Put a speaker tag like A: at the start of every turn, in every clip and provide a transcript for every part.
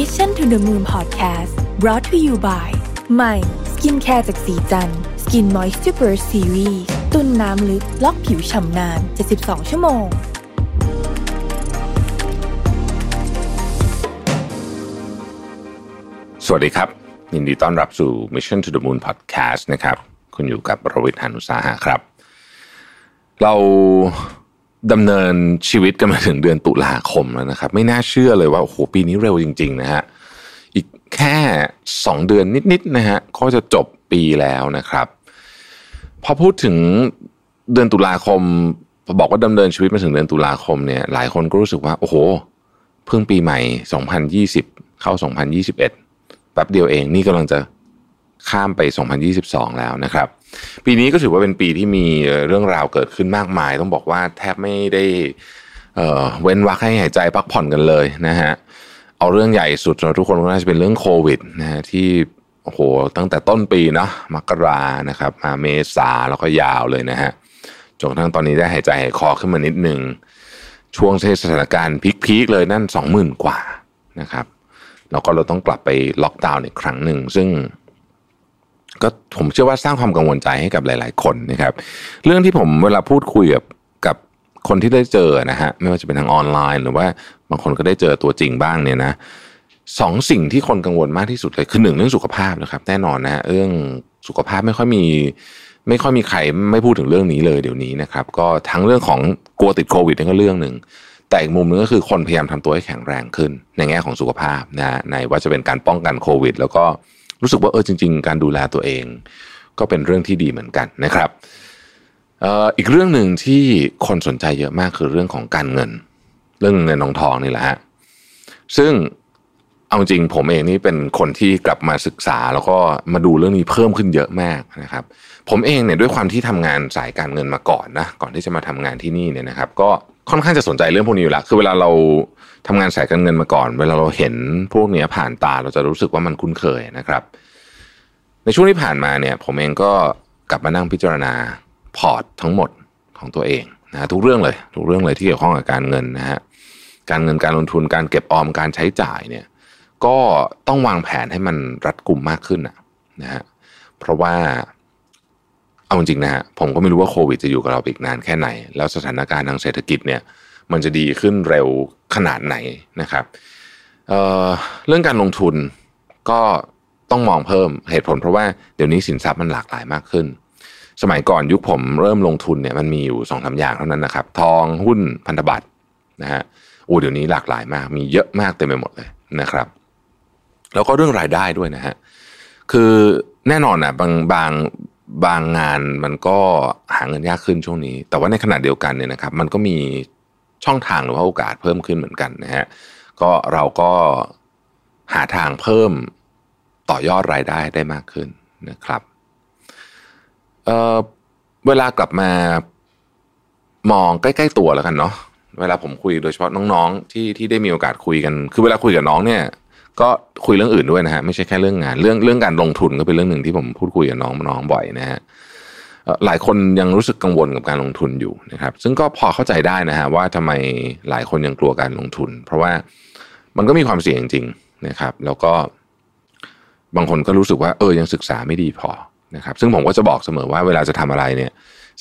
A: Mission to the Moon Podcast brought to you by ใหม่ skincare จากศรีจันทร์ Skin Moisture Burst Series ตุนน้ำลึกล็อกผิวฉ่ำนาน 72 ชั่วโมง
B: สวัสดีครับ ยินดีต้อนรับสู่ Mission to the Moon Podcast นะครับ คุณอยู่กับผมรวิศ หาญอุตสาหะครับ เรา ดำเนินชีวิตกันมาถึงเดือนตุลาคมแล้วนะครับ ไม่น่าเชื่อเลยว่าโอ้โหปีนี้เร็วจริง ๆ นะฮะอีกแค่ 2 เดือนนิดๆนะฮะก็จะจบปีแล้วนะครับพอพูดถึงเดือนตุลาคมพอบอกว่าดำเนินชีวิตมาถึงเดือนตุลาคมเนี่ยหลายคนก็รู้สึกว่า โอ้โห เพิ่งปีใหม่ 2020 เข้า 2021แป๊บเดียวเองนี่กำลังจะ ข้ามไป 2022 แล้วนะครับ ปีนี้ก็ถือว่าเป็นปีที่มีเรื่องราวเกิดขึ้นมากมาย ต้องบอกว่าแทบไม่ได้เอ่อเว้นวักให้หายใจพักผ่อนกันเลยนะฮะเอาเรื่องใหญ่สุดสำหรับทุกคนก็น่าจะเป็นเรื่องโควิดนะฮะที่โอ้โหตั้งแต่ต้นปีเนาะมกรานะครับมาเมษาแล้วก็ยาวเลยนะฮะจนกระทั่งตอนนี้ได้หายใจหายคอขึ้นมานิดนึงช่วงเทศสถานการณ์พีคๆเลยนั่น20,000กว่านะครับแล้วก็เราต้องกลับไปล็อกดาวน์อีกครั้งหนึ่ง ซึ่ง ก็ผมเชื่อว่าสร้างความกังวลใจให้กับหลาย ๆ คนนะครับ เรื่องที่ผมเวลาพูดคุยกับกับคนที่ได้เจอนะฮะไม่ว่าจะเป็นทางออนไลน์ หรือว่าบางคนก็ได้เจอตัวจริงบ้างเนี่ยนะสองสิ่งที่คนกังวลมากที่สุดเลยคือหนึ่งเรื่องสุขภาพนะครับ แน่นอนนะฮะเรื่องสุขภาพไม่ค่อยมี ไม่ค่อยมีใครไม่พูดถึงเรื่องนี้เลยเดี๋ยวนี้นะครับ ก็ทั้งเรื่องของกลัวติดโควิดนี่ก็เรื่องหนึ่งแต่อีกมุมนึงก็คือคนพยายามทำตัวให้แข็งแรงขึ้น ในแง่ของสุขภาพนะฮะในว่าจะเป็นการป้องกันโควิด แล้วก็ รู้สึกว่าเออจริง ๆ การดูแลตัวเอง ก็เป็นเรื่องที่ดีเหมือนกันนะครับอีกเรื่องหนึ่งที่คนสนใจเยอะมากคือเรื่องของการเงิน เรื่องเงินทองทองนี่แหละฮะซึ่งเอาจริงผมเองนี่เป็นคนที่กลับมาศึกษา แล้วก็มาดูเรื่องนี้เพิ่มขึ้นเยอะมากนะครับ ผมเองเนี่ยด้วยความที่ทำงานสายการเงินมาก่อนนะก่อนที่จะมาทำงานที่นี่เนี่ยนะครับ ก็ค่อนข้างจะสนใจเรื่องพวกนี้อยู่ล้วคือเวลาเรา ทำงานสายการเงินมาก่อน เวลาเราเห็นพวกเนี้ยผ่านตาเราจะรู้สึกว่ามันคุ้นเคยนะครับ ในช่วงที่ผ่านมาเนี่ย ผมเองก็กลับมานั่งพิจารณาพอร์ตทั้งหมดของตัวเองนะทุกเรื่องเลยทุกเรื่องเลยที่เกี่ยวข้องกับการเงินนะฮะการเงินการลงทุนการเก็บออมการใช้จ่ายเนี่ย ก็ต้องวางแผนให้มันรัดกุมมากขึ้นนะนะฮะเพราะว่าเอาจริงนะฮะผมก็ไม่รู้ว่าโควิดจะอยู่กับเราอีกนานแค่ไหน แล้วสถานการณ์ทางเศรษฐกิจเนี่ย มันจะดีขึ้นเร็วขนาดไหนนะครับเเรื่องการลงทุนก็ต้องมองเพิ่มเหตุผล เพราะว่าเดี๋ยวนี้สินทรัพย์มันหลากหลายมากขึ้น สมัยก่อนยุคผมเริ่มลงทุนเนี่ยมันมีอยู่สองสาอย่างเท่านั้นนะครับ ทองหุ้นพันธบัตรนะฮะโอ้เดี๋ยวนี้หลากหลายมาก มีเยอะมากเต็มไปหมดเลยนะครับ แล้วก็เรื่องรายได้ด้วยนะฮะคือแน่นอนนะบางบางบางงานมันก็หาเงินยากขึ้นช่วงนี้ แต่ว่าในขณะเดียวกันเนี่ยนะครับ มันก็มี ช่องทางหรือว่าโอกาสเพิ่มขึ้นเหมือนกันนะฮะก็เราก็หาทางเพิ่มต่อยอดรายได้ได้มากขึ้นนะครับเเวลากลับมามองใกล้ๆตัวแล้วกันเนาะเวลาผมคุยโดยเฉพาะน้องๆ ที่ที่ได้มีโอกาสคุยกัน คือเวลาคุยกับน้องเนี่ย ก็คุยเรื่องอื่นด้วยนะฮะไม่ใช่แค่เรื่องงาน เรื่องเรื่องการลงทุนก็เป็นเรื่องหนึ่งที่ผมพูดคุยกับน้องน้องบ่อยนะฮะ หลายคนยังรู้สึกกังวลกับการลงทุนอยู่นะครับ ซึ่งก็พอเข้าใจได้นะฮะว่าทำไมหลายคนยังกลัวการลงทุน เพราะว่ามันก็มีความเสี่ยงจริงนะครับ แล้วก็บางคนก็รู้สึกว่าเออยังศึกษาไม่ดีพอนะครับ ซึ่งผมก็จะบอกเสมอว่าเวลาจะทำอะไรเนี่ย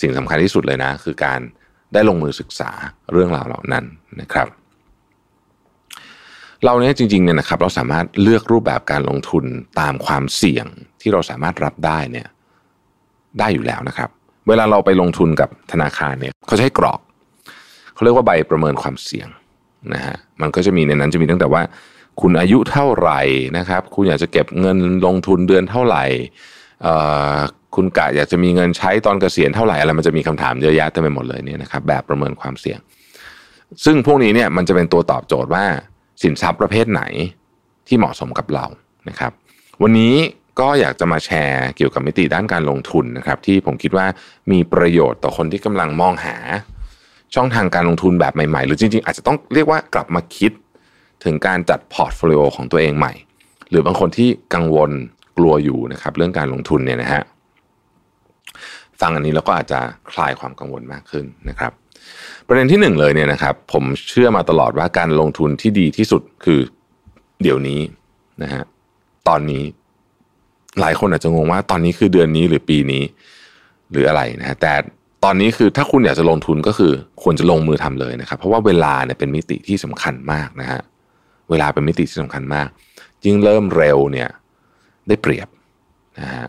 B: สิ่งสำคัญที่สุดเลยนะ คือการได้ลงมือศึกษาเรื่องราวเหล่านั้นนะครับ เราเนี่ยจริงๆเนี่ยนะครับ เราสามารถเลือกรูปแบบการลงทุนตามความเสี่ยงที่เราสามารถรับได้เนี่ย ได้อยู่แล้วนะครับ เวลาเราไปลงทุนกับธนาคารเนี่ยเขาใช้กรอกเขาเรียกว่าใบประเมินความเสี่ยงนะฮะมันก็จะมีในนั้นจะมีตั้งแต่ว่า คุณอายุเท่าไหร่นะครับ คุณอยากจะเก็บเงินลงทุนเดือนเท่าไหร่คุณกะอยากจะมีเงินใช้ตอนเกษียณเท่าไหร่อะไรมันจะมีคำถามเยอะแยะเต็มไปหมดเลยเนี่ยนะครับแบบประเมินความเสี่ยง ซึ่งพวกนี้เนี่ยมันจะเป็นตัวตอบโจทย์ว่าสินทรัพย์ประเภทไหนที่เหมาะสมกับเรานะครับ วันนี้ ก็อยากจะมาแชร์เกี่ยวกับมิติด้านการลงทุนนะครับ ที่ผมคิดว่ามีประโยชน์ต่อคนที่กำลังมองหา ช่องทางการลงทุนแบบใหม่ๆ หรือจริงๆ อาจจะต้องเรียกว่ากลับมาคิดถึงการจัด portfolio ของตัวเองใหม่ หรือบางคนที่กังวลกลัวอยู่นะครับ เรื่องการลงทุนเนี่ยนะฮะฟังอันนี้แล้วก็อาจจะคลายความกังวลมากขึ้นนะครับ ประเด็นที่หนึ่งเลยเนี่ยนะครับ ผมเชื่อมาตลอดว่าการลงทุนที่ดีที่สุดคือเดี๋ยวนี้นะฮะตอนนี้ หลายคนอาจจะงงว่าตอนนี้คือเดือนนี้หรือปีนี้ หรืออะไรนะ แต่ตอนนี้คือถ้าคุณอยากจะลงทุนก็คือควรจะลงมือทำเลยนะครับ เพราะว่าเวลาเนี่ยเป็นมิติที่สำคัญมากนะฮะเวลาเป็นมิติที่สำคัญมาก ยิ่งเริ่มเร็วเนี่ยได้เปรียบนะฮะ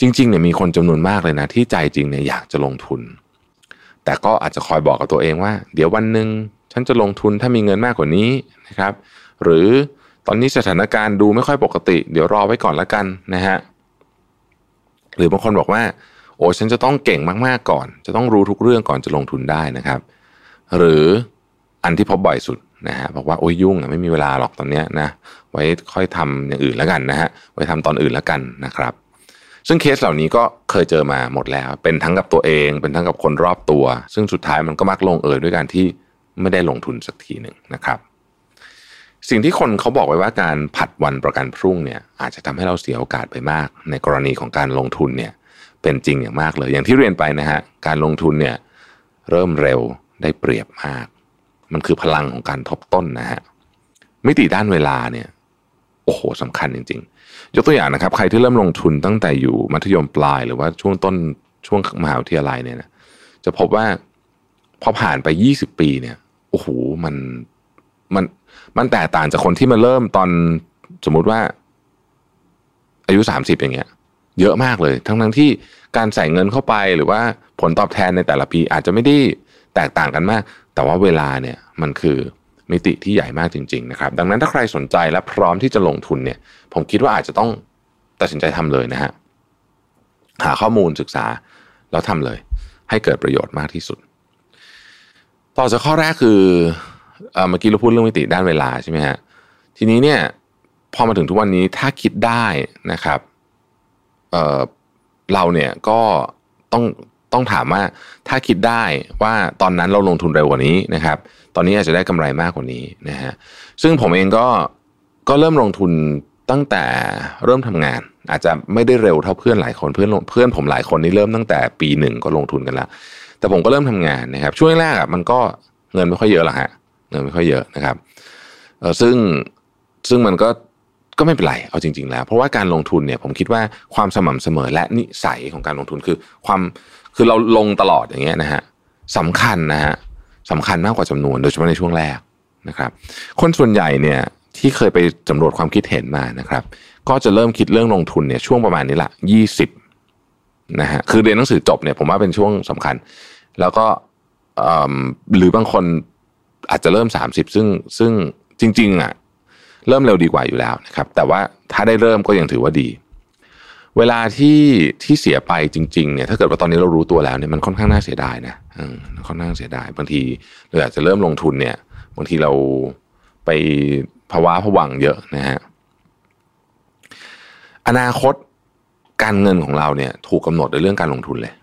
B: จริงๆเนี่ยมีคนจำนวนมากเลยนะ ที่ใจจริงเนี่ยอยากจะลงทุน แต่ก็อาจจะคอยบอกกับตัวเองว่า เดี๋ยววันหนึ่งฉันจะลงทุนถ้ามีเงินมากกว่านี้นะครับ หรือ ตอนนี้สถานการณ์ดูไม่ค่อยปกติ เดี๋ยวรอไว้ก่อนละกันนะฮะหรือบางคนบอกว่า โอ้ฉันจะต้องเก่งมากๆก่อน จะต้องรู้ทุกเรื่องก่อนจะลงทุนได้นะครับ หรืออันที่พบบ่อยสุดนะฮะบอกว่าโอ้ยยุ่งอะไม่มีเวลาหรอกตอนเนี้ยนะไว้ค่อยทำอย่างอื่นแล้วกันนะฮะไว้ทำตอนอื่นแล้วกันนะครับ ซึ่งเคสเหล่านี้ก็เคยเจอมาหมดแล้ว เป็นทั้งกับตัวเอง เป็นทั้งกับคนรอบตัว ซึ่งสุดท้ายมันก็มักลงเอยด้วยการที่ไม่ได้ลงทุนสักทีหนึ่งนะครับ สิ่งที่คนเขาบอกไว้ว่าการผัดวันประกันพรุ่งเนี่ย อาจจะทำให้เราเสียโอกาสไปมาก ในกรณีของการลงทุนเนี่ย เป็นจริงอย่างมากเลย อย่างที่เรียนไปนะฮะการลงทุนเนี่ย เริ่มเร็วได้เปรียบมาก มันคือพลังของการทบต้นนะฮะมิติด้านเวลาเนี่ยโอ้โหสำคัญจริง ๆ ยกตัวอย่างนะครับ ใครที่เริ่มลงทุนตั้งแต่อยู่มัธยมปลายหรือว่าช่วงต้นช่วงมหาวิทยาลัยเนี่ยนะจะพบว่าพอผ่านไปยี่สิบปีเนี่ยโอ้โหมันมัน มันแตกต่างจากคนที่มาเริ่มตอนสมมุติว่า อายุสามสิบอย่างเงี้ย เยอะมากเลย ทั้งทั้งที่การใส่เงินเข้าไปหรือว่าผลตอบแทนในแต่ละปีอาจจะไม่ได้แตกต่างกันมาก แต่ว่าเวลาเนี่ยมันคือมิติที่ใหญ่มากจริง ๆ นะครับ ดังนั้นถ้าใครสนใจและพร้อมที่จะลงทุนเนี่ย ผมคิดว่าอาจจะต้องตัดสินใจทำเลยนะฮะหาข้อมูลศึกษาแล้วทำเลย ให้เกิดประโยชน์มากที่สุด ต่อจากข้อแรกคือ เมื่อกี้เราพูดเรื่องมิติด้านเวลาใช่ไหมฮะทีนี้เนี่ยพอมาถึงทุกวันนี้ถ้าคิดได้นะครับเเราเนี่ยก็ต้องต้องถามว่าถ้าคิดได้ว่าตอนนั้นเราลงทุนเร็วกว่านี้นะครับ ตอนนี้อาจจะได้กำไรมากกว่านี้นะฮะซึ่งผมเองก็ก็เริ่มลงทุนตั้งแต่เริ่มทำงาน อาจจะไม่ได้เร็วเท่าเพื่อนหลายคนเพื่อนเพื่อนผมหลายคนนี่เริ่มตั้งแต่ปีหนึ่งก็ลงทุนกันแล้วแต่ผมก็เริ่มทำงานนะครับ ช่วงแรกอะมันก็เงินไม่ค่อยเยอะหรอกฮะ เงินไม่ค่อยเยอะนะครับเออซึ่งซึ่งมันก็ก็ไม่เป็นไรเอาจริง ๆ แล้ว เพราะว่าการลงทุนเนี่ยผมคิดว่าความสม่ำเสมอและนิสัยของการลงทุนคือความคือเราลงตลอดอย่างเงี้ยนะฮะสำคัญนะฮะสำคัญมากกว่าจำนวนโดยเฉพาะในช่วงแรกนะครับ คนส่วนใหญ่เนี่ยที่เคยไปสำรวจความคิดเห็นมานะครับ ก็จะเริ่มคิดเรื่องลงทุนเนี่ยช่วงประมาณนี้ละยี่สิบนะฮะคือเรียนหนังสือจบเนี่ยผมว่าเป็นช่วงสำคัญ แล้วก็หรือบางคน อาจจะเริ่ม 30 ซึ่งซึ่งจริง ๆอะเริ่มเร็วดีกว่าอยู่แล้วนะครับ แต่ว่าถ้าได้เริ่มก็ยังถือว่าดี เวลาที่ที่เสียไปจริงๆเนี่ยถ้าเกิดว่าตอนนี้เรารู้ตัวแล้วเนี่ยมันค่อนข้างน่าเสียดายนะค่อนข้างเสียดายบางทีเราอากจะเริ่มลงทุนเนี่ยบางทีเราไปภาวะผวังเยอะนะฮะอนาคตการเงินของเราเนี่ย ถูกกาหนดในเรื่องการลงทุนเลย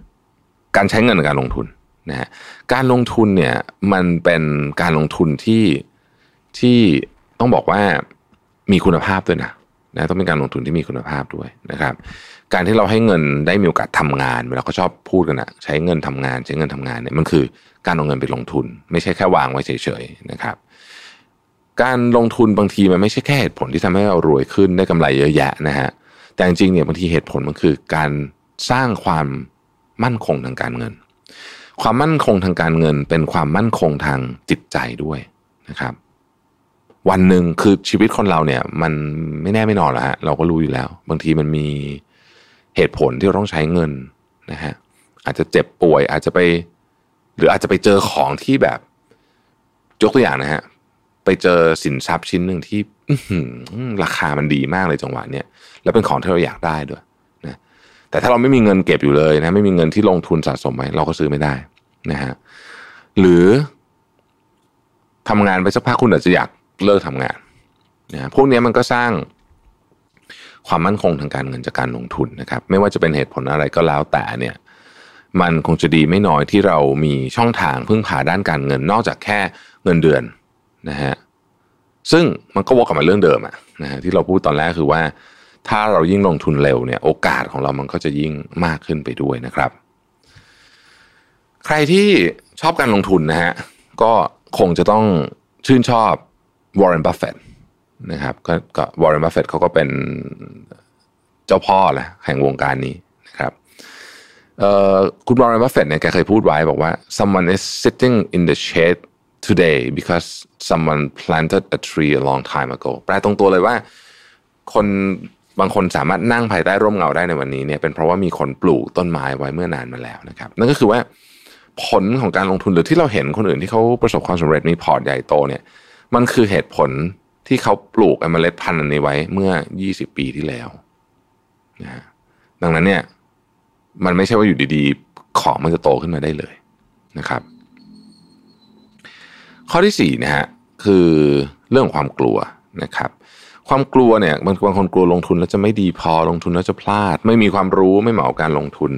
B: การใช้เงินในการลงทุน นะฮะการลงทุนเนี่ยมันเป็นการลงทุนที่ที่ต้องบอกว่ามีคุณภาพด้วยนะนะต้องเป็นการลงทุนที่มีคุณภาพด้วยนะครับ การที่เราให้เงินได้มีโอกาสทำงานเวลาเขาชอบพูดกันนะใช้เงินทำงานใช้เงินทำงานเนี่ยมันคือการเอาเงินไปลงทุน ไม่ใช่แค่วางไว้เฉยๆนะครับ การลงทุนบางทีมันไม่ใช่แค่เหตุผลที่ทำให้เรารวยขึ้นได้กำไรเยอะแยะนะฮะแต่จริงๆเนี่ยบางทีเหตุผลมันคือการสร้างความมั่นคงทางการเงิน ความมั่นคงทางการเงิน เป็นความมั่นคงทางจิตใจด้วยนะครับ วันหนึ่งคือชีวิตคนเราเนี่ย มันไม่แน่ไม่นอนแล้วฮะเราก็รู้อยู่แล้ว บางทีมันมีเหตุผลที่เราต้องใช้เงินนะฮะอาจจะเจ็บป่วยอาจจะไป หรืออาจจะไปเจอของที่แบบยกตัวอย่างนะฮะไปเจอสินทรัพย์ชิ้นหนึ่งที่ราคามันดีมากเลยจังหวะเนี้ยแล้วเป็นของที่เราอยากได้ด้วย แต่ถ้าเราไม่มีเงินเก็บอยู่เลยนะไม่มีเงินที่ลงทุนสะสมไว้เราก็ซื้อไม่ได้นะฮะหรือทำงานไปสักพักคุณอาจจะอยากเลิกทำงานนะพวกนี้มันก็สร้างความมั่นคงทางการเงินจากการลงทุนนะครับ ไม่ว่าจะเป็นเหตุผลอะไรก็แล้วแต่เนี่ย มันคงจะดีไม่น้อยที่เรามีช่องทางพึ่งพาด้านการเงินนอกจากแค่เงินเดือนนะฮะซึ่งมันก็วกกลับมาเรื่องเดิมอะนะฮะที่เราพูดตอนแรกคือว่า ถ้าเรายิ่งลงทุนเร็วเนี่ยโอกาสของเรามันก็จะยิ่งมากขึ้นไปด้วยนะครับ ใครที่ชอบการลงทุนนะฮะก็คงจะต้องชื่นชอบวอร์เรนบัฟเฟตต์นะครับก็วอร์เรนบัฟเฟตต์เขาก็เป็นเจ้าพ่อแหละแห่งวงการนี้นะครับคุณวอร์เรนบัฟเฟตต์เนี่ยแกเคยพูดไว้บอกว่า someone is sitting in the shade today because someone planted a tree a long time ago แปลตรงตัวเลยว่า คน บางคนสามารถนั่งภายใต้ร่มเงาได้ในวันนี้เนี่ยเป็นเพราะว่ามีคนปลูกต้นไม้ไว้เมื่อนานมาแล้วนะครับ นั่นก็คือว่าผลของการลงทุนหรือที่เราเห็นคนอื่นที่เขาประสบความสำเร็จมีพอร์ตใหญ่โตเนี่ย มันคือเหตุผลที่เขาปลูกเมล็ดพันธุ์นี้ไว้เมื่อ 20 ปีที่แล้วนะดังนั้นเนี่ย มันไม่ใช่ว่าอยู่ดีๆ ของมันจะโตขึ้นมาได้เลยนะครับ ข้อที่สี่นะฮะคือเรื่องความกลัวนะครับ ความกลัวเนี่ยบางบางคนกลัวลงทุนแล้วจะไม่ดีพอลงทุนแล้วจะพลาด ไม่มีความรู้ไม่เหมาะการลงทุน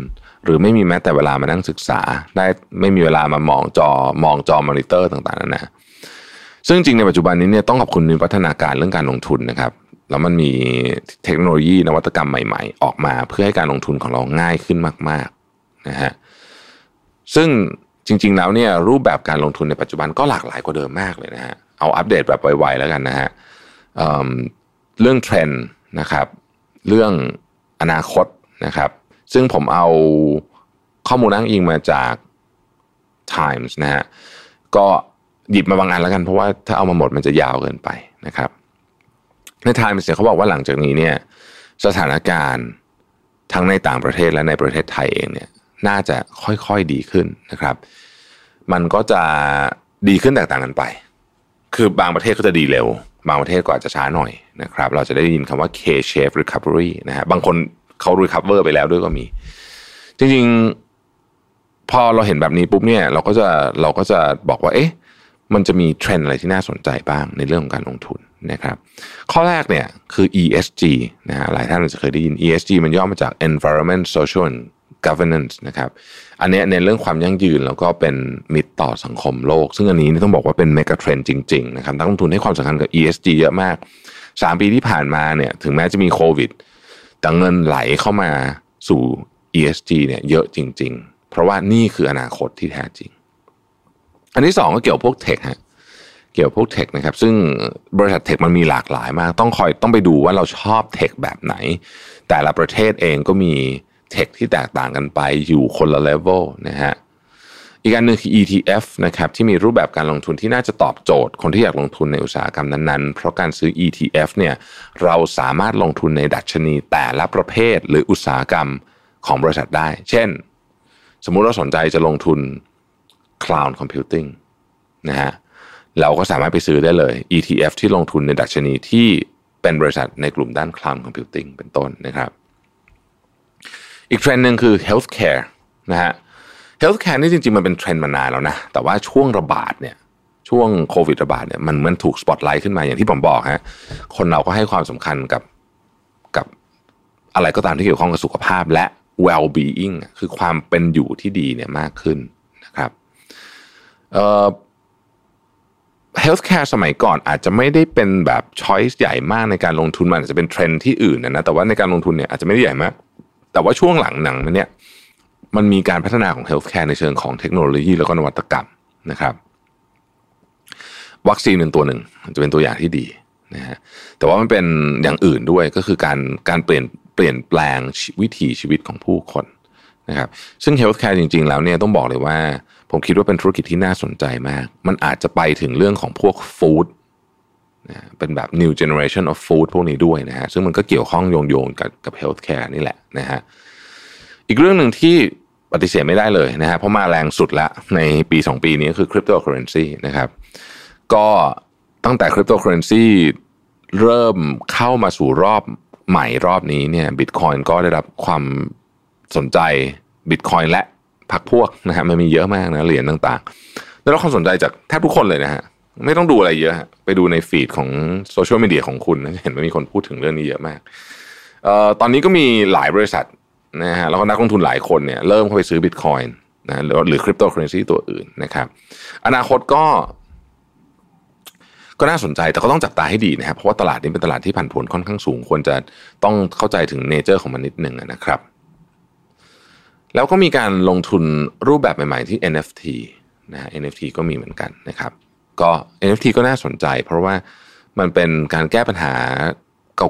B: หรือไม่มีแม้แต่เวลามานั่งศึกษา ได้ไม่มีเวลามามองจอมองจอมอนิเตอร์ต่างๆนั่นนะซึ่งจริงในปัจจุบันนี้เนี่ยต้องขอบคุณพัฒนาการเรื่องการลงทุนนะครับแล้วมันมีเทคโนโลยีนวัตกรรมใหม่ ๆ ออกมาเพื่อให้การลงทุนของเราง่ายขึ้นมากๆนะฮะซึ่งจริง ๆ แล้วเนี่ยรูปแบบการลงทุนในปัจจุบันก็หลากหลายกว่าเดิมมากเลยนะฮะเอาอัปเดตแบบไวๆแล้วกันนะฮะ เรื่องเทรนด์นะครับ เรื่องอนาคตนะครับ ซึ่งผมเอาข้อมูลอ้างอิงมาจาก Times นะฮะก็หยิบมาบางอันแล้วกันเพราะว่าถ้าเอามาหมดมันจะยาวเกินไปนะครับในไทม์เนี่ยเขาบอกว่าหลังจากนี้เนี่ยสถานการณ์ทั้งในต่างประเทศและในประเทศไทยเองเนี่ยน่าจะค่อยๆดีขึ้นนะครับ มันก็จะดีขึ้นแตกต่างกันไป คือบางประเทศก็จะดีเร็วบางประเทศก็อาจจะช้าหน่อยนะครับเราจะได้ยินคำว่า K-shape recovery นะฮะบางคนเขา recover ไปแล้วด้วยก็มี จริงๆ พอเราเห็นแบบนี้ปุ๊บเนี่ยเราก็จะเราก็จะบอกว่าเอ๊ะมันจะมีเทรนด์อะไรที่น่าสนใจบ้างในเรื่องของการลงทุนนะครับ ข้อแรกเนี่ยคือ ESG นะฮะหลายท่านอาจจะเคยได้ยิน ESG มันย่อมาจาก Environment Social and Governance นะครับ อันนี้เน้นเรื่องความยั่งยืนแล้วก็เป็นมิตรต่อสังคมโลก ซึ่งอันนี้ต้องบอกว่าเป็นเมกะเทรนจริงๆนะครับนักลงทุนให้ความสำคัญกับ ESG เยอะมาก 3 ปีที่ผ่านมาเนี่ยถึงแม้จะมีโควิด แต่เงินไหลเข้ามาสู่ ESG เนี่ยเยอะจริง ๆ เพราะว่านี่คืออนาคตที่แท้จริง อันที่สองก็เกี่ยวพวกเทคฮะเกี่ยวพวกเทคนะครับซึ่งบริษัทเทคมันมีหลากหลายมาก ต้องคอยต้องไปดูว่าเราชอบเทคแบบไหน แต่ละประเทศเองก็มี เทคที่แตกต่างกันไปอยู่คนละเลเวลนะฮะอีกอันหนึ่งคือ ETF นะครับที่มีรูปแบบการลงทุนที่น่าจะตอบโจทย์ คนที่อยากลงทุนในอุตสาหกรรมนั้นๆ เพราะการซื้อ ETF เนี่ยเราสามารถลงทุนในดัชนีแต่ละประเภทหรืออุตสาหกรรมของบริษัทได้ เช่น สมมุติเราสนใจจะลงทุน cloud computing นะฮะเราก็สามารถไปซื้อได้เลย ETF ที่ลงทุนในดัชนีที่เป็นบริษัทในกลุ่มด้าน cloud computing เป็นต้นนะครับ อีกเทรนด์หนึ่งคือ healthcare นะฮะ healthcare นี่จริงๆ มันเป็นเทรนด์มานานแล้วนะ แต่ว่าช่วงระบาดเนี่ยช่วงโควิดระบาดเนี่ยมันมันถูกสปอตไลท์ขึ้นมาอย่างที่ผมบอกฮะคนเราก็ให้ความสำคัญกับกับอะไรก็ตามที่เกี่ยวข้องกับสุขภาพและ well being คือความเป็นอยู่ที่ดีเนี่ยมากขึ้นนะครับเอ่อ healthcare สมัยก่อนอาจจะไม่ได้เป็นแบบ choice ใหญ่มากในการลงทุนมันอาจจะเป็นเทรนด์ที่อื่นนะแต่ว่าในการลงทุนเนี่ยอาจจะไม่ได้ใหญ่มาก แต่ว่าช่วงหลังหนังเนี่ยมันมีการพัฒนาของ healthcare ในเชิงของเทคโนโลยีแล้วก็นวัตกรรมนะครับ วัคซีนเป็นตัวหนึ่งจะเป็นตัวอย่างที่ดีนะฮะแต่ว่ามันเป็นอย่างอื่นด้วยก็คือการการเปลี่ยนเปลี่ยนแปลงวิถีชีวิตของผู้คนนะครับ ซึ่ง healthcare จริง ๆ แล้วเนี่ยต้องบอกเลยว่า ผมคิดว่าเป็นธุรกิจที่น่าสนใจมาก มันอาจจะไปถึงเรื่องของพวกฟู้ด เป็นแบบ new generation of food พวกนี้ด้วยนะฮะซึ่งมันก็เกี่ยวข้องโยงโยงกับกับ healthcare นี่แหละนะฮะอีกเรื่องหนึ่งที่ปฏิเสธไม่ได้เลยนะฮะเพราะมาแรงสุดละในปี 2 ปีนี้คือ cryptocurrency นะครับ ก็ตั้งแต่ cryptocurrency เริ่มเข้ามาสู่รอบใหม่รอบนี้เนี่ย Bitcoin ก็ได้รับความสนใจ Bitcoin และพักพวกนะฮะมันมีเยอะมากนะเหรียญต่างๆได้รับความสนใจจากแทบทุกคนเลยนะฮะ ไม่ต้องดูอะไรเยอะไปดูในฟีดของโซเชียลมีเดียของคุณเห็นว่ามีคนพูดถึงเรื่องนี้เยอะมากเอ่อตอนนี้ก็มีหลายบริษัทนะฮะแล้วก็นักลงทุนหลายคนเนี่ยเริ่มเข้าไปซื้อบิตคอยน์นะหรือหรือคริปโตเคอร์เรนซีตัวอื่นนะครับ อนาคตก็ก็น่าสนใจแต่ก็ต้องจับตาให้ดีนะครับ เพราะว่าตลาดนี้เป็นตลาดที่ผันผวนค่อนข้างสูง ควรจะต้องเข้าใจถึง nature ของมันนิดหนึ่งนะครับ แล้วก็มีการลงทุนรูปแบบใหม่ ๆ ที่ NFT นะ NFT ก็มีเหมือนกันนะครับ ก็ NFT ก็น่าสนใจ เพราะว่ามันเป็นการแก้ปัญหา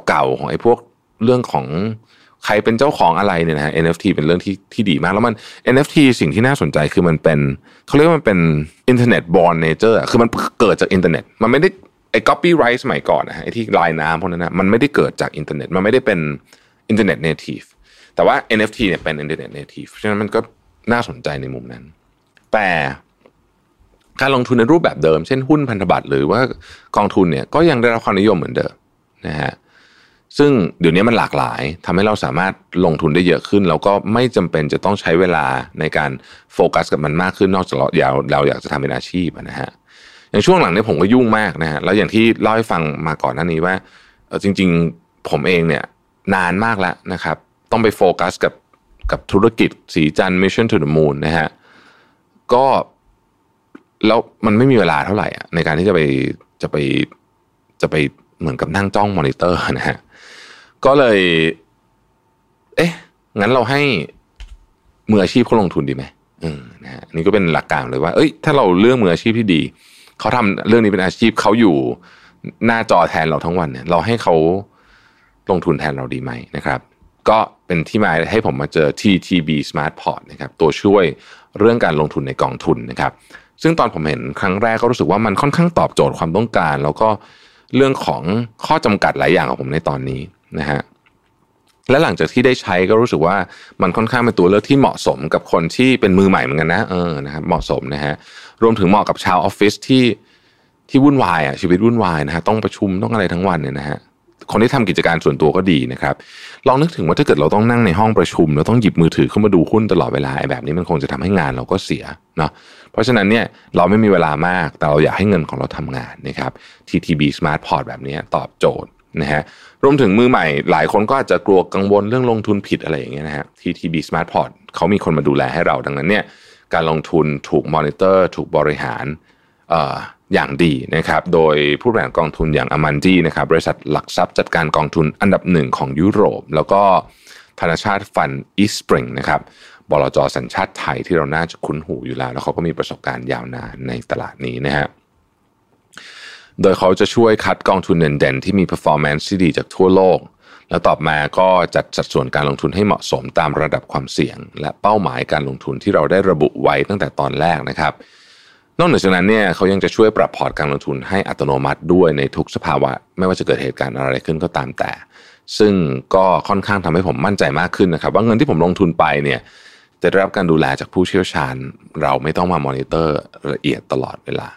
B: เก่าๆของไอ้พวกเรื่องของใครเป็นเจ้าของอะไรเนี่ยนะฮะ NFT เป็นเรื่องที่ที่ดีมาก แล้วมัน NFT สิ่งที่น่าสนใจคือมันเป็นเขาเรียกว่ามันเป็น internet born nature คือมันเกิดจากอินเทอร์เน็ต มันไม่ได้ไอ้ copyright สมัยก่อนนะฮะไอ้ที่ลายน้ำพวกนั้นนะมันไม่ได้เกิดจากอินเทอร์เน็ต มันไม่ได้เป็น internet native แต่ว่า NFT เนี่ยเป็น internet native เพราะฉะนั้นมันก็น่าสนใจในมุมนั้น แต่ การลงทุนในรูปแบบเดิม เช่นหุ้นพันธบัตรหรือว่ากองทุนเนี่ยก็ยังได้รับความนิยมเหมือนเดิมนะฮะซึ่งเดี๋ยวนี้มันหลากหลายทำให้เราสามารถลงทุนได้เยอะขึ้น แล้วก็ไม่จำเป็นจะต้องใช้เวลาในการโฟกัสกับมันมากขึ้นนอกจากเราอยากเราอยากจะทำเป็นอาชีพนะฮะอย่างช่วงหลังนี้ผมก็ยุ่งมากนะฮะแล้วอย่างที่เล่าให้ฟังมาก่อนหน้านี้ว่าจริง ๆผมเองเนี่ยนานมากแล้วนะครับ ต้องไปโฟกัสกับกับธุรกิจสีจัน Mission to the Moon นะฮะก็ แล้วมันไม่มีเวลาเท่าไหร่อะในการที่จะไปจะไปจะไปเหมือนกับนั่งจ้องมอนิเตอร์นะฮะก็เลย เอ๊ะงั้นเราให้มืออาชีพเขาลงทุนดีไหมอนะฮะนี่ก็เป็นหลักการเลยว่า เอ้ย ถ้าเราเลือกมืออาชีพที่ดีเขาทำเรื่องนี้เป็นอาชีพเขาอยู่หน้าจอแทนเราทั้งวันเนี่ย เราให้เขาลงทุนแทนเราดีไหมนะครับ ก็เป็นที่มาให้ผมมาเจอ TTB Smart Port นะครับ ตัวช่วยเรื่องการลงทุนในกองทุนนะครับ ซึ่งตอนผมเห็นครั้งแรกก็รู้สึกว่ามันค่อนข้างตอบโจทย์ความต้องการ แล้วก็เรื่องของข้อจำกัดหลายอย่างของผมในตอนนี้นะฮะและหลังจากที่ได้ใช้ก็รู้สึกว่ามันค่อนข้างเป็นตัวเลือกที่เหมาะสมกับคนที่เป็นมือใหม่เหมือนกันนะเออนะครับเหมาะสมนะฮะรวมถึงเหมาะกับชาวออฟฟิศที่ที่วุ่นวายอะชีวิตวุ่นวายนะฮะต้องประชุมต้องอะไรทั้งวันเนี่ยนะฮะ คนที่ทำกิจการส่วนตัวก็ดีนะครับ ลองนึกถึงว่าถ้าเกิดเราต้องนั่งในห้องประชุมเราต้องหยิบมือถือเข้ามาดูหุ้นตลอดเวลาแบบนี้มันคงจะทำให้งานเราก็เสียเนาะเพราะฉะนั้นเนี่ยเราไม่มีเวลามากแต่เราอยากให้เงินของเราทำงานนะครับ TTB Smart Port แบบนี้ตอบโจทย์นะฮะรวมถึงมือใหม่หลายคนก็อาจจะกลัวกังวลเรื่องลงทุนผิดอะไรอย่างเงี้ยนะฮะ TTB Smart Port เขามีคนมาดูแลให้เราดังนั้นเนี่ยการลงทุนถูกมอนิเตอร์ ถูกบริหาร อย่างดีนะครับโดยผู้บริหารกองทุนอย่างอมันดีนะครับบริษัทหลักทรัพย์จัดการกองทุนอันดับหนึ่งของยุโรป แล้วก็ธนาชาติฟันอีสปริงนะครับบลจสัญชาติไทยที่เราน่าจะคุ้นหูอยู่แล้ว แล้วเขาก็มีประสบการณ์ยาวนานในตลาดนี้นะฮะโดยเขาจะช่วยคัดกองทุนเด่นๆที่มี performance ที่ดีจากทั่วโลก แล้วต่อมาก็จัดสัดส่วนการลงทุนให้เหมาะสมตามระดับความเสี่ยง และเป้าหมายการลงทุนที่เราได้ระบุไว้ตั้งแต่ตอนแรกนะครับ นอกจากนั้นเนี่ยเขายังจะช่วยปรับพอร์ตการลงทุนให้อัตโนมัติด้วยในทุกสภาวะ ไม่ว่าจะเกิดเหตุการณ์อะไรขึ้นก็ตามแต่ ซึ่งก็ค่อนข้างทำให้ผมมั่นใจมากขึ้นนะครับ ว่าเงินที่ผมลงทุนไปเนี่ยจะได้รับการดูแลจากผู้เชี่ยวชาญ เราไม่ต้องมามอนิเตอร์ละเอียดตลอดเวลา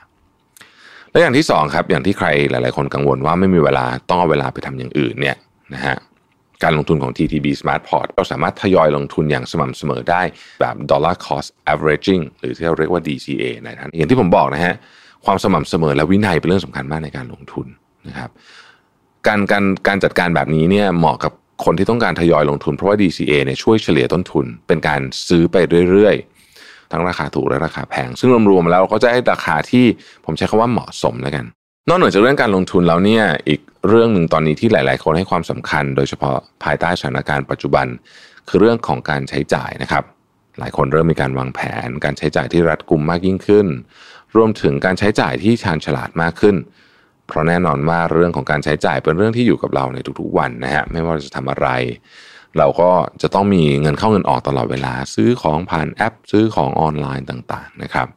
B: และอย่างที่สองครับอย่างที่ใครหลาย ๆ คนกังวลว่าไม่มีเวลาต้องเอาเวลาไปทำอย่างอื่นเนี่ยนะฮะ การลงทุนของ TTB Smart Port เราสามารถทยอยลงทุนอย่างสม่ำเสมอได้แบบ dollar cost averaging หรือที่เราเรียกว่า DCA นะท่านอย่างที่ผมบอกนะฮะความสม่ำเสมอและวินัยเป็นเรื่องสำคัญมากในการลงทุนนะครับการการการจัดการแบบนี้เนี่ยเหมาะกับคนที่ต้องการทยอยลงทุน เพราะว่า DCA เนี่ยช่วยเฉลี่ยต้นทุน เป็นการซื้อไปเรื่อยๆ ทั้งราคาถูกและราคาแพง ซึ่งรวมๆแล้วก็จะให้ราคาที่ผมใช้คำว่าเหมาะสมแล้วกัน นอกเหนือจากเรื่องการลงทุนแล้วเนี่ยอีกเรื่องหนึ่งตอนนี้ที่หลาย ๆ คนให้ความสำคัญ โดยเฉพาะภายใต้สถานการณ์ปัจจุบัน คือเรื่องของการใช้จ่ายนะครับ หลายคนเริ่มมีการวางแผน การใช้จ่ายที่รัดกุมมากยิ่งขึ้น รวมถึงการใช้จ่ายที่ชาญฉลาดมากขึ้น เพราะแน่นอนว่าเรื่องของการใช้จ่ายเป็นเรื่องที่อยู่กับเราในทุก ๆ วันนะฮะไม่ว่าจะทำอะไร เราก็จะต้องมีเงินเข้าเงินออกตลอดเวลา ซื้อของผ่านแอป ซื้อของออนไลน์ต่าง ๆ นะครับ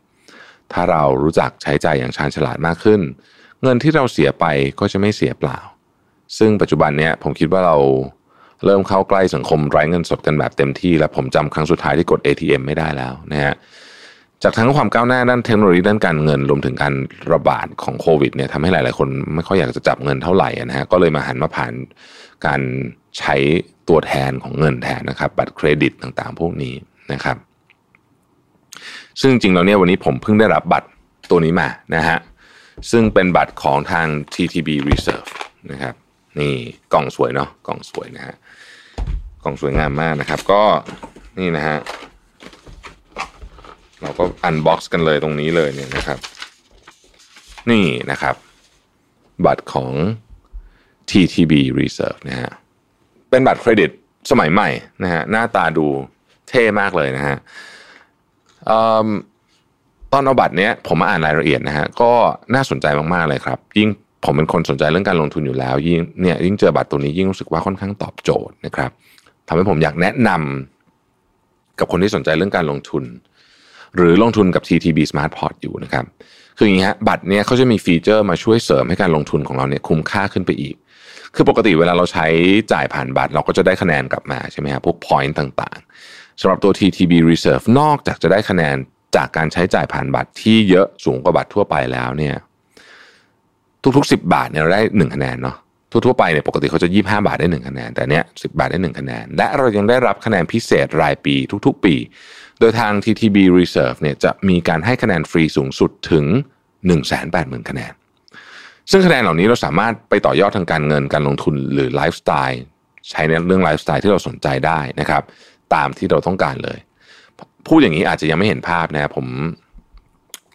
B: ถ้าเรารู้จักใช้จ่ายอย่างชาญฉลาดมากขึ้น เงินที่เราเสียไปก็จะไม่เสียเปล่า ซึ่งปัจจุบันเนี้ยผมคิดว่าเราเริ่มเข้าใกล้สังคมไร้เงินสดกันแบบเต็มที่ และผมจำครั้งสุดท้ายที่กด ATM ไม่ได้แล้วนะฮะจากทั้งความก้าวหน้าด้านเทคโนโลยีด้านการเงินรวมถึงการระบาดของโควิดเนี่ยทำให้หลาย ๆ คนไม่ค่อยอยากจะจับเงินเท่าไหร่นะฮะก็เลยมาหันมาผ่านการใช้ตัวแทนของเงินแทนนะครับ บัตรเครดิตต่าง ๆ พวกนี้นะครับ ซึ่งจริงๆแล้วเนี่ยวันนี้ผมเพิ่งได้รับบัตรตัวนี้มานะฮะ ซึ่งเป็นบัตรของทาง TTB Reserve นะครับ นี่กล่องสวยเนาะกล่องสวยนะฮะกล่องสวยงามมากนะครับ ก็นี่นะฮะเราก็ unbox กันเลยตรงนี้เลยเนี่ยนะครับ นี่นะครับ บัตรของ TTB Reserve นะฮะเป็นบัตรเครดิตสมัยใหม่นะฮะหน้าตาดูเท่มากเลยนะฮะ ตอนเอาบัตรเนี้ยผมมาอ่านรายละเอียดนะฮะก็น่าสนใจมากๆเลยครับ ยิ่งผมเป็นคนสนใจเรื่องการลงทุนอยู่แล้ว ยิ่งเนี่ยยิ่งเจอบัตรตัวนี้ยิ่งรู้สึกว่าค่อนข้างตอบโจทย์นะครับทำให้ผมอยากแนะนำกับคนที่สนใจเรื่องการลงทุน หรือลงทุนกับ TTB Smart Port อยู่นะครับคืออย่างนี้ฮะบัตรเนี่ยเขาจะมีฟีเจอร์มาช่วยเสริมให้การลงทุนของเราเนี่ยคุ้มค่าขึ้นไปอีก คือปกติเวลาเราใช้จ่ายผ่านบัตร เราก็จะได้คะแนนกลับมาใช่ไหมครับพวก point ต่างๆสำหรับตัว TTB Reserve นอกจากจะได้คะแนน จากการใช้จ่ายผ่านบัตรที่เยอะสูงกว่าบัตรทั่วไปแล้วเนี่ยทุกๆ 10 บาทเนี่ยเราได้1คะแนนเนาะทั่วๆไปเนี่ยปกติเขาจะ 25 บาทได้ 1 คะแนน แต่เนี้ย10 บาทได้ 1 คะแนน และเรายังได้รับคะแนนพิเศษรายปีทุกๆ ปี โดยทาง TTB Reserve เนี่ยจะมีการให้คะแนนฟรีสูงสุดถึง 180,000 คะแนน ซึ่งคะแนนเหล่านี้เราสามารถไปต่อยอดทางการเงินการลงทุนหรือไลฟ์สไตล์ใช้ในเรื่องไลฟ์สไตล์ที่เราสนใจได้นะครับ ตามที่เราต้องการเลย พูดอย่างนี้อาจจะยังไม่เห็นภาพนะผม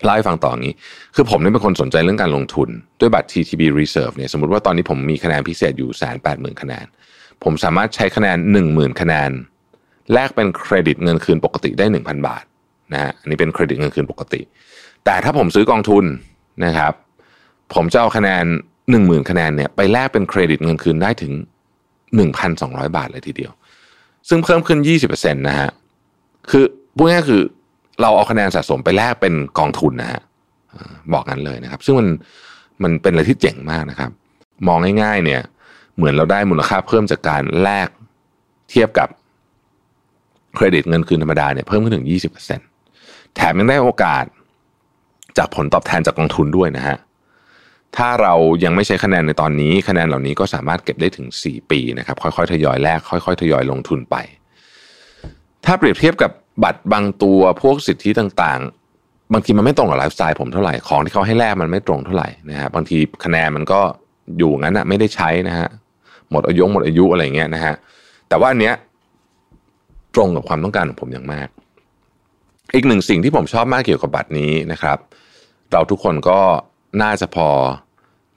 B: เล่าให้ฟังต่ออย่างนี้ คือผมเนี่ยเป็นคนสนใจเรื่องการลงทุน ด้วยบัตร TTB Reserve เนี่ยสมมติว่าตอนนี้ผมมีคะแนนพิเศษอยู่แสนแปดหมื่นคะแนน ผมสามารถใช้คะแนนหนึ่งหมื่นคะแนนแลกเป็นเครดิตเงินคืนปกติได้หนึ่งพันบาทนะฮะอันนี้เป็นเครดิตเงินคืนปกติ แต่ถ้าผมซื้อกองทุนนะครับผมจะเอาคะแนนหนึ่งหมื่นคะแนนเนี่ยไปแลกเป็นเครดิตเงินคืนได้ถึงหนึ่งพันสองร้อยบาทเลยทีเดียว ซึ่งเพิ่มขึ้นยี่สิบเปอร์เซ็นต์นะฮะคือ พูดง่ายคือเราเอาคะแนนสะสมไปแลกเป็นกองทุนนะฮะบอกกันเลยนะครับ ซึ่งมันมันเป็นอะไรที่เจ๋งมากนะครับ มองง่าย ๆ เนี่ย เหมือนเราได้มูลค่าเพิ่มจากการแลกเทียบกับเครดิตเงินคืนธรรมดาเนี่ยเพิ่มขึ้นถึง 20%แถมยังได้โอกาสจากผลตอบแทนจากกองทุนด้วยนะฮะถ้าเรายังไม่ใช้คะแนนในตอนนี้ คะแนนเหล่านี้ก็สามารถเก็บได้ถึง 4 ปีนะครับ ค่อยๆ ทยอยแลกค่อย ๆ ทยอยลงทุนไป ถ้าเปรียบเทียบกับบัตรบางตัวพวกสิทธิต่างๆ บางทีมันไม่ตรงกับไลฟ์สไตล์ผมเท่าไหร่ของที่เขาให้แลกมันไม่ตรงเท่าไหร่นะฮะบางทีคะแนนมันก็อยู่งั้นอะไม่ได้ใช้นะฮะหมดอายุหมดอายุอะไรเงี้ยนะฮะแต่ว่าอันเนี้ยตรงกับความต้องการของผมอย่างมาก อีกหนึ่งสิ่งที่ผมชอบมากเกี่ยวกับบัตรนี้นะครับ เราทุกคนก็น่าจะพอ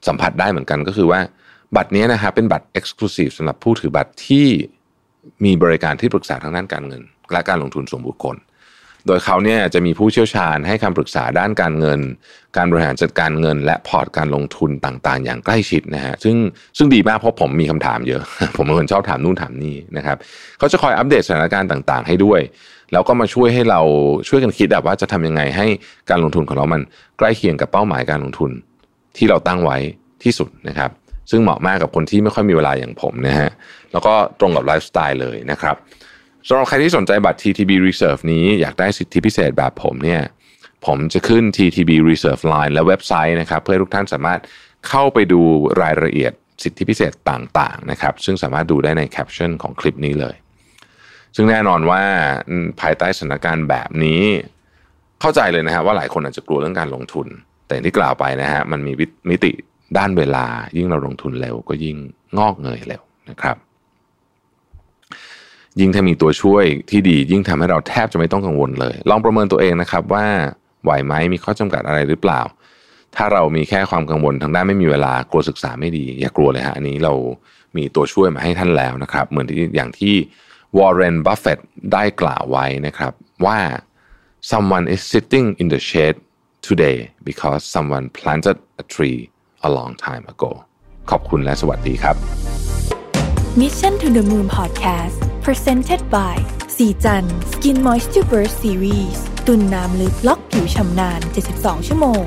B: สัมผัสได้เหมือนกันก็คือว่าบัตรนี้นะครับเป็นบัตร Exclusive สำหรับผู้ถือบัตรที่ มีบริการที่ปรึกษาทางด้านการเงิน และการลงทุนส่วนบุคคล โดยเขาเนี่ยจะมีผู้เชี่ยวชาญให้คำปรึกษาด้านการเงิน การบริหารจัดการเงิน และพอร์ตการลงทุนต่างๆ อย่างใกล้ชิดนะฮะซึ่งซึ่งดีมากเพราะผมมีคำถามเยอะ ผมเป็นคนชอบถามนู่นถามนี่นะครับเขาจะคอยอัปเดตสถานการณ์ต่าง ๆ ให้ด้วย แล้วก็มาช่วยให้เราช่วยกันคิดว่าจะทำยังไงให้การลงทุนของเรามันใกล้เคียงกับเป้าหมายการลงทุนที่เราตั้งไว้ที่สุดนะครับ ซึ่งเหมาะมากกับคนที่ไม่ค่อยมีเวลาอย่างผมนะฮะแล้วก็ตรงกับไลฟ์สไตล์เลยนะครับสำหรับใครที่สนใจบัตร TTB Reserve นี้อยากได้สิทธิพิเศษแบบผมเนี่ยผมจะขึ้น TTB Reserve Line และเว็บไซต์นะครับ เพื่อทุกท่านสามารถเข้าไปดูรายละเอียดสิทธิพิเศษต่างๆนะครับ ซึ่งสามารถดูได้ในแคปชั่นของคลิปนี้เลย ซึ่งแน่นอนว่าภายใต้สถานการณ์แบบนี้ เข้าใจเลยนะฮะว่าหลายคนอาจจะกลัวเรื่องการลงทุน แต่ที่กล่าวไปนะฮะมันมีมิติ ด้านเวลายิ่งเราลงทุนเร็ว ก็ยิ่งงอกเงยเร็วนะครับ ยิ่งถ้ามีตัวช่วยที่ดี ยิ่งทำให้เราแทบจะไม่ต้องกังวลเลย ลองประเมินตัวเองนะครับว่าไหวไหมมีข้อจำกัดอะไรหรือเปล่า ถ้าเรามีแค่ความกังวลทางด้านไม่มีเวลากลัวศึกษาไม่ดี อย่ากลัวเลยฮะอันนี้เรามีตัวช่วยมาให้ท่านแล้วนะครับ เหมือนที่อย่างที่วอร์เรนบัฟเฟตต์ได้กล่าวไว้นะครับว่า someone is sitting in the shade today because someone planted a tree a long time ago ขอบคุณและสวัสดีครับ
A: Mission to the Moon Podcast Presented by สีจัน Skin Moisture Burst Series ตุนน้ำลึกล็อกผิวชำนาน 72 ชั่วโมง